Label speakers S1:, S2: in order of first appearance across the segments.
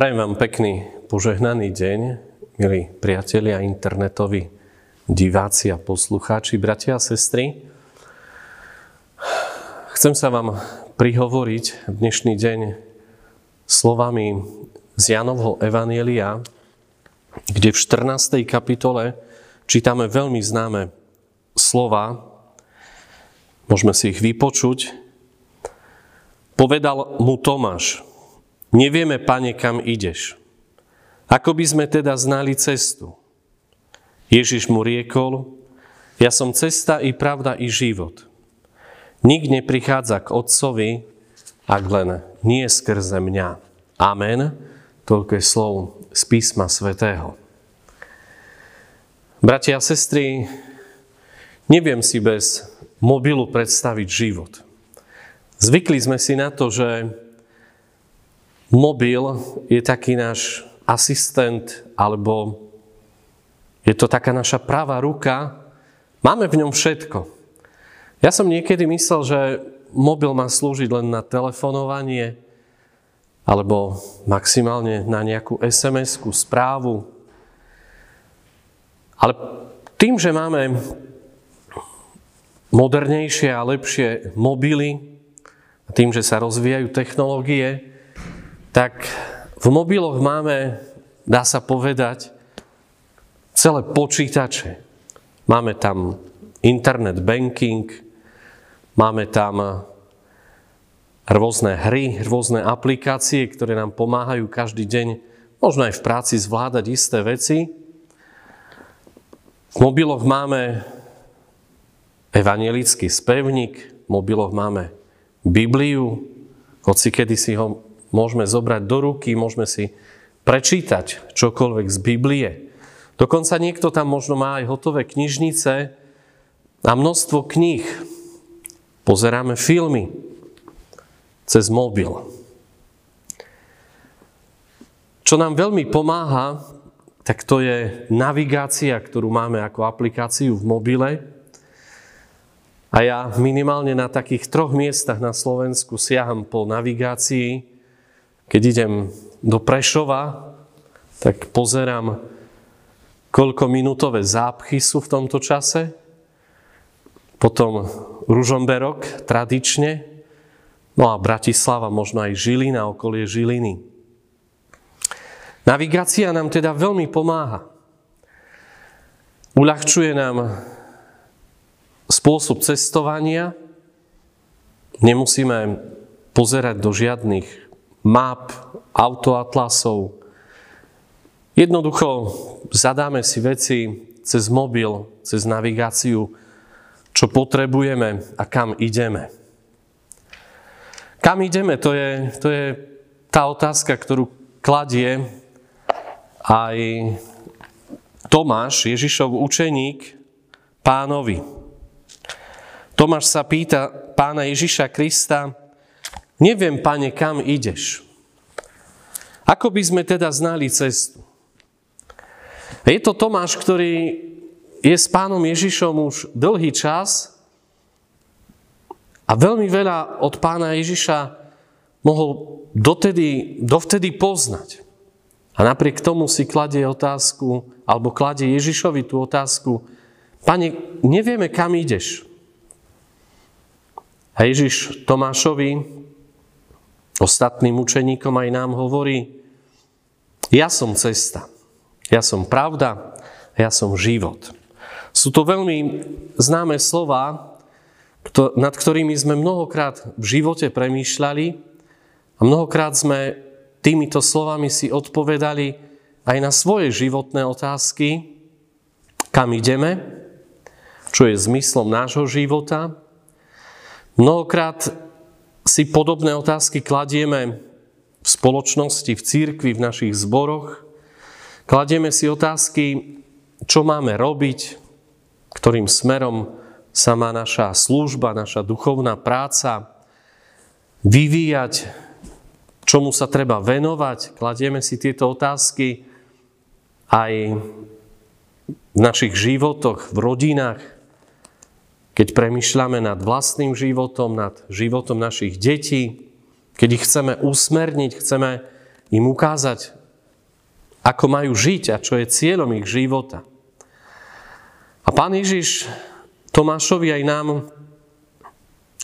S1: Prajem vám pekný, požehnaný deň, milí priatelia, internetoví diváci a poslucháči, bratia a sestry. Chcem sa vám prihovoriť v dnešný deň slovami z Janovho Evanielia, kde v 14. kapitole čítame veľmi známe slova, môžeme si ich vypočuť. Povedal mu Tomáš, Nevieme, pane, kam ideš. Ako by sme teda znali cestu? Ježiš mu riekol, ja som cesta i pravda i život. Nik neprichádza k Otcovi, ak len nie skrze mňa. Amen. Toľko je slov z písma svätého. Bratia a sestry, neviem si bez mobilu predstaviť život. Zvykli sme si na to, že Mobil je taký náš asistent, alebo je to taká naša pravá ruka. Máme v ňom všetko. Ja som niekedy myslel, že mobil má slúžiť len na telefonovanie, alebo maximálne na nejakú SMS-ku, správu. Ale tým, že máme modernejšie a lepšie mobily, tým, že sa rozvíjajú technológie, tak v mobiloch máme, dá sa povedať, celé počítače. Máme tam internet banking, máme tam rôzne hry, rôzne aplikácie, ktoré nám pomáhajú každý deň, možno aj v práci zvládať isté veci. V mobiloch máme evangelický spevník, v mobiloch máme Bibliu, hoci kedy si ho môžeme zobrať do ruky, môžeme si prečítať čokoľvek z Biblie. Dokonca niekto tam možno má aj hotové knižnice a množstvo kníh. Pozeráme filmy cez mobil. Čo nám veľmi pomáha, tak to je navigácia, ktorú máme ako aplikáciu v mobile. A ja minimálne na takých troch miestach na Slovensku siaham po navigácii keď idem do Prešova, tak pozerám, koľko minútové zápchy sú v tomto čase. Potom Ružomberok tradične, no a Bratislava, možno aj Žilina, okolie Žiliny. Navigácia nám teda veľmi pomáha. Uľahčuje nám spôsob cestovania. Nemusíme pozerať do žiadnych map, autoatlasov. Jednoducho zadáme si veci cez mobil, cez navigáciu, čo potrebujeme a kam ideme. Kam ideme, to je, to je tá otázka, ktorú kladie aj Tomáš, Ježišov učeník, pánovi. Tomáš sa pýta pána Ježiša Krista, Neviem, pane, kam ideš. Ako by sme teda znali cestu? Je to Tomáš, ktorý je s pánom Ježišom už dlhý čas a veľmi veľa od pána Ježiša mohol dotedy, dovtedy poznať. A napriek tomu si kladie otázku, alebo kladie Ježišovi tú otázku, Pane, nevieme, kam ideš. A Ježiš Tomášovi ostatným učeníkom aj nám hovorí, ja som cesta, ja som pravda, ja som život. Sú to veľmi známe slova, nad ktorými sme mnohokrát v živote premýšľali a mnohokrát sme týmito slovami si odpovedali aj na svoje životné otázky, kam ideme, čo je zmyslom nášho života. Mnohokrát si podobné otázky kladieme v spoločnosti, v církvi, v našich zboroch. Kladieme si otázky, čo máme robiť, ktorým smerom sa má naša služba, naša duchovná práca vyvíjať, čomu sa treba venovať. Kladieme si tieto otázky aj v našich životoch, v rodinách, keď premyšľame nad vlastným životom, nad životom našich detí, keď ich chceme usmerniť, chceme im ukázať, ako majú žiť a čo je cieľom ich života. A pán Ježiš Tomášovi aj nám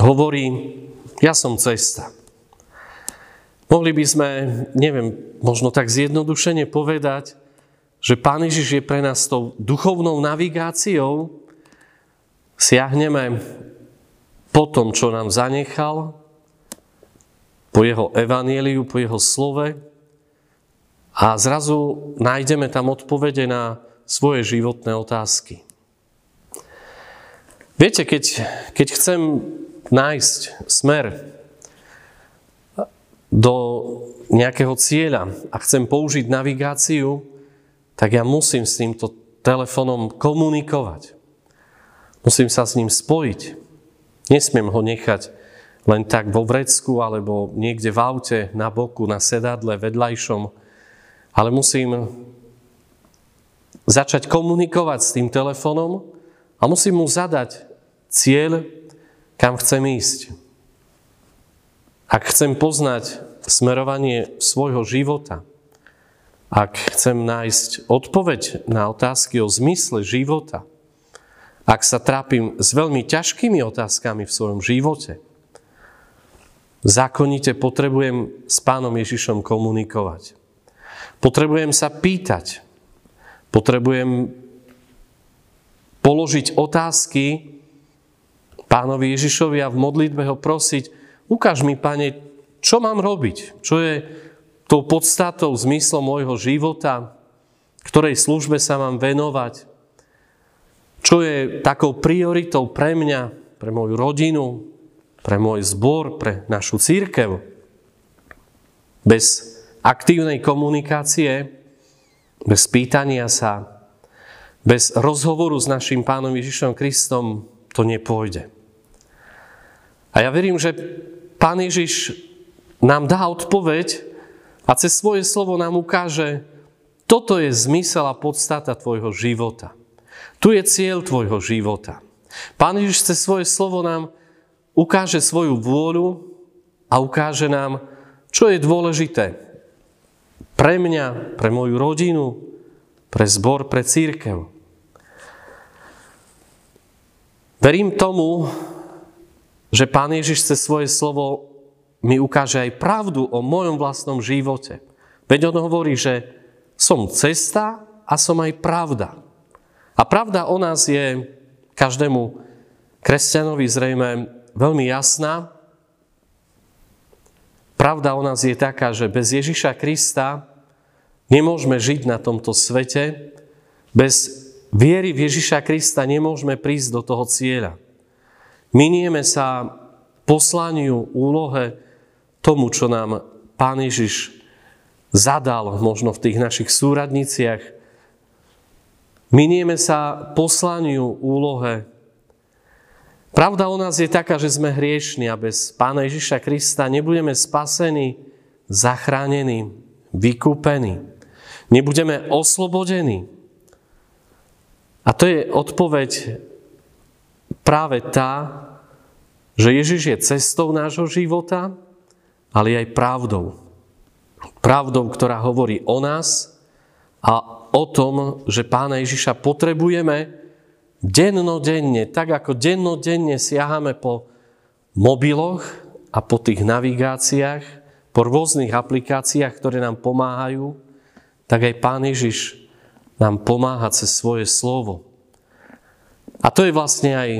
S1: hovorí, ja som cesta. Mohli by sme, neviem, možno tak zjednodušene povedať, že Pán Ježiš je pre nás tou duchovnou navigáciou, siahneme po tom, čo nám zanechal, po jeho evanieliu, po jeho slove a zrazu nájdeme tam odpovede na svoje životné otázky. Viete, keď, keď chcem nájsť smer do nejakého cieľa a chcem použiť navigáciu, tak ja musím s týmto telefónom komunikovať. Musím sa s ním spojiť. Nesmiem ho nechať len tak vo vrecku alebo niekde v aute, na boku, na sedadle, vedľajšom. Ale musím začať komunikovať s tým telefónom a musím mu zadať cieľ, kam chcem ísť. Ak chcem poznať smerovanie svojho života, ak chcem nájsť odpoveď na otázky o zmysle života, ak sa trápim s veľmi ťažkými otázkami v svojom živote, zákonite potrebujem s pánom Ježišom komunikovať. Potrebujem sa pýtať. Potrebujem položiť otázky pánovi Ježišovi a v modlitbe ho prosiť, Ukáž mi, pane, čo mám robiť? Čo je tou podstatou, zmyslom môjho života? Ktorej službe sa mám venovať? Čo je takou prioritou pre mňa, pre moju rodinu, pre môj zbor, pre našu církev? Bez aktívnej komunikácie, bez pýtania sa, bez rozhovoru s našim pánom Ježišom Kristom to nepôjde. A ja verím, že Pán Ježiš nám dá odpoveď a cez svoje slovo nám ukáže, toto je zmysel a podstata tvojho života. Tu je cieľ tvojho života. Pán Ježiš cez svoje slovo nám ukáže svoju vôľu a ukáže nám, čo je dôležité pre mňa, pre moju rodinu, pre zbor, pre církev. Verím tomu, že Pán Ježiš cez svoje slovo mi ukáže aj pravdu o mojom vlastnom živote. Veď on hovorí, že som cesta a som aj pravda. A pravda o nás je každému kresťanovi zrejme veľmi jasná. Pravda o nás je taká, že bez Ježiša Krista nemôžeme žiť na tomto svete. Bez viery v Ježiša Krista nemôžeme prísť do toho cieľa. Minieme sa poslaniu, úlohe, tomu, čo nám Pán Ježiš zadal možno v tých našich súradniciach. Minieme sa poslaniu, úlohe. Pravda o nás je taká, že sme hriešni a bez Pána Ježiša Krista nebudeme spasení, zachránení, vykúpení. Nebudeme oslobodení. A to je odpoveď práve tá, že Ježiš je cestou nášho života, ale aj pravdou. Pravdou, ktorá hovorí o nás a o tom, že Pána Ježiša potrebujeme dennodenne, tak ako dennodenne siahame po mobiloch a po tých navigáciách, po rôznych aplikáciách, ktoré nám pomáhajú, tak aj Pán Ježiš nám pomáha cez svoje slovo. A to je vlastne aj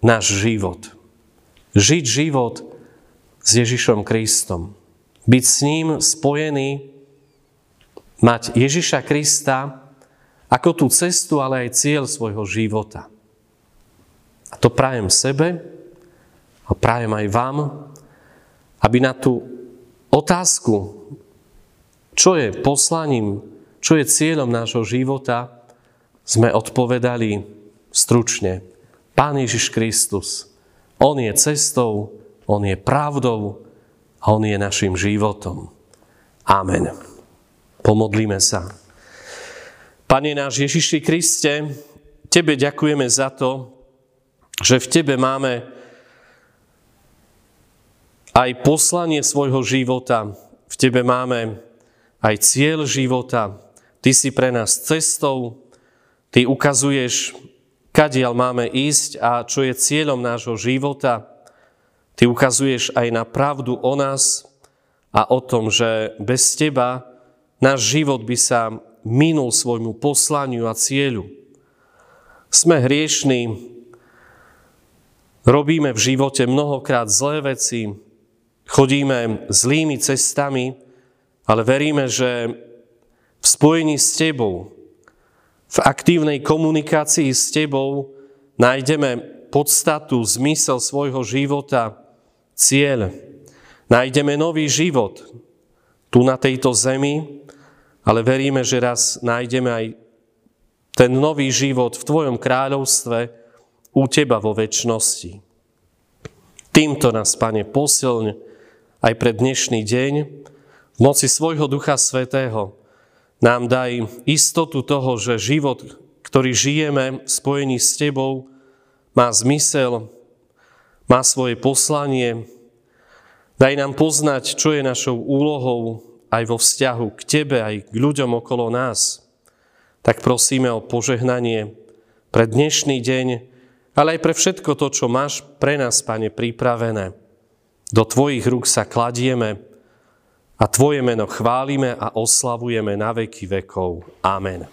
S1: náš život. Žiť život s Ježišom Kristom. Byť s ním spojený, mať Ježiša Krista ako tú cestu, ale aj cieľ svojho života. A to prajem sebe a prajem aj vám, aby na tú otázku, čo je poslaním, čo je cieľom nášho života, sme odpovedali stručne. Pán Ježiš Kristus. On je cestou, On je pravdou a On je našim životom. Amen. Pomodlíme sa. Pane náš Ježiši Kriste, Tebe ďakujeme za to, že v Tebe máme aj poslanie svojho života. V Tebe máme
S2: aj cieľ života. Ty si pre nás cestou, Ty ukazuješ, kadiaľ máme ísť a čo je cieľom nášho života. Ty ukazuješ aj na pravdu o nás a o tom, že bez Teba náš život by sa minul svojmu poslaniu a cieľu. Sme hriešní, robíme v živote mnohokrát zlé veci, chodíme zlými cestami, ale veríme, že v spojení s Tebou, v aktívnej komunikácii s Tebou nájdeme podstatu, zmysel svojho života, cieľ. Nájdeme nový život tu na tejto zemi, ale veríme, že raz nájdeme aj ten nový život v Tvojom kráľovstve u Teba vo väčšnosti. Týmto nás, Pane, posilň aj pre dnešný deň. V moci svojho Ducha Svetého nám daj istotu toho, že život, ktorý žijeme v spojení s Tebou, má zmysel, má svoje poslanie. Daj nám poznať, čo je našou úlohou aj vo vzťahu k Tebe, aj k ľuďom okolo nás. Tak prosíme o požehnanie pre dnešný deň, ale aj pre všetko to, čo máš pre nás, Pane, pripravené. Do Tvojich rúk sa kladieme, a Tvoje meno chválime a oslavujeme na veky vekov. Amen.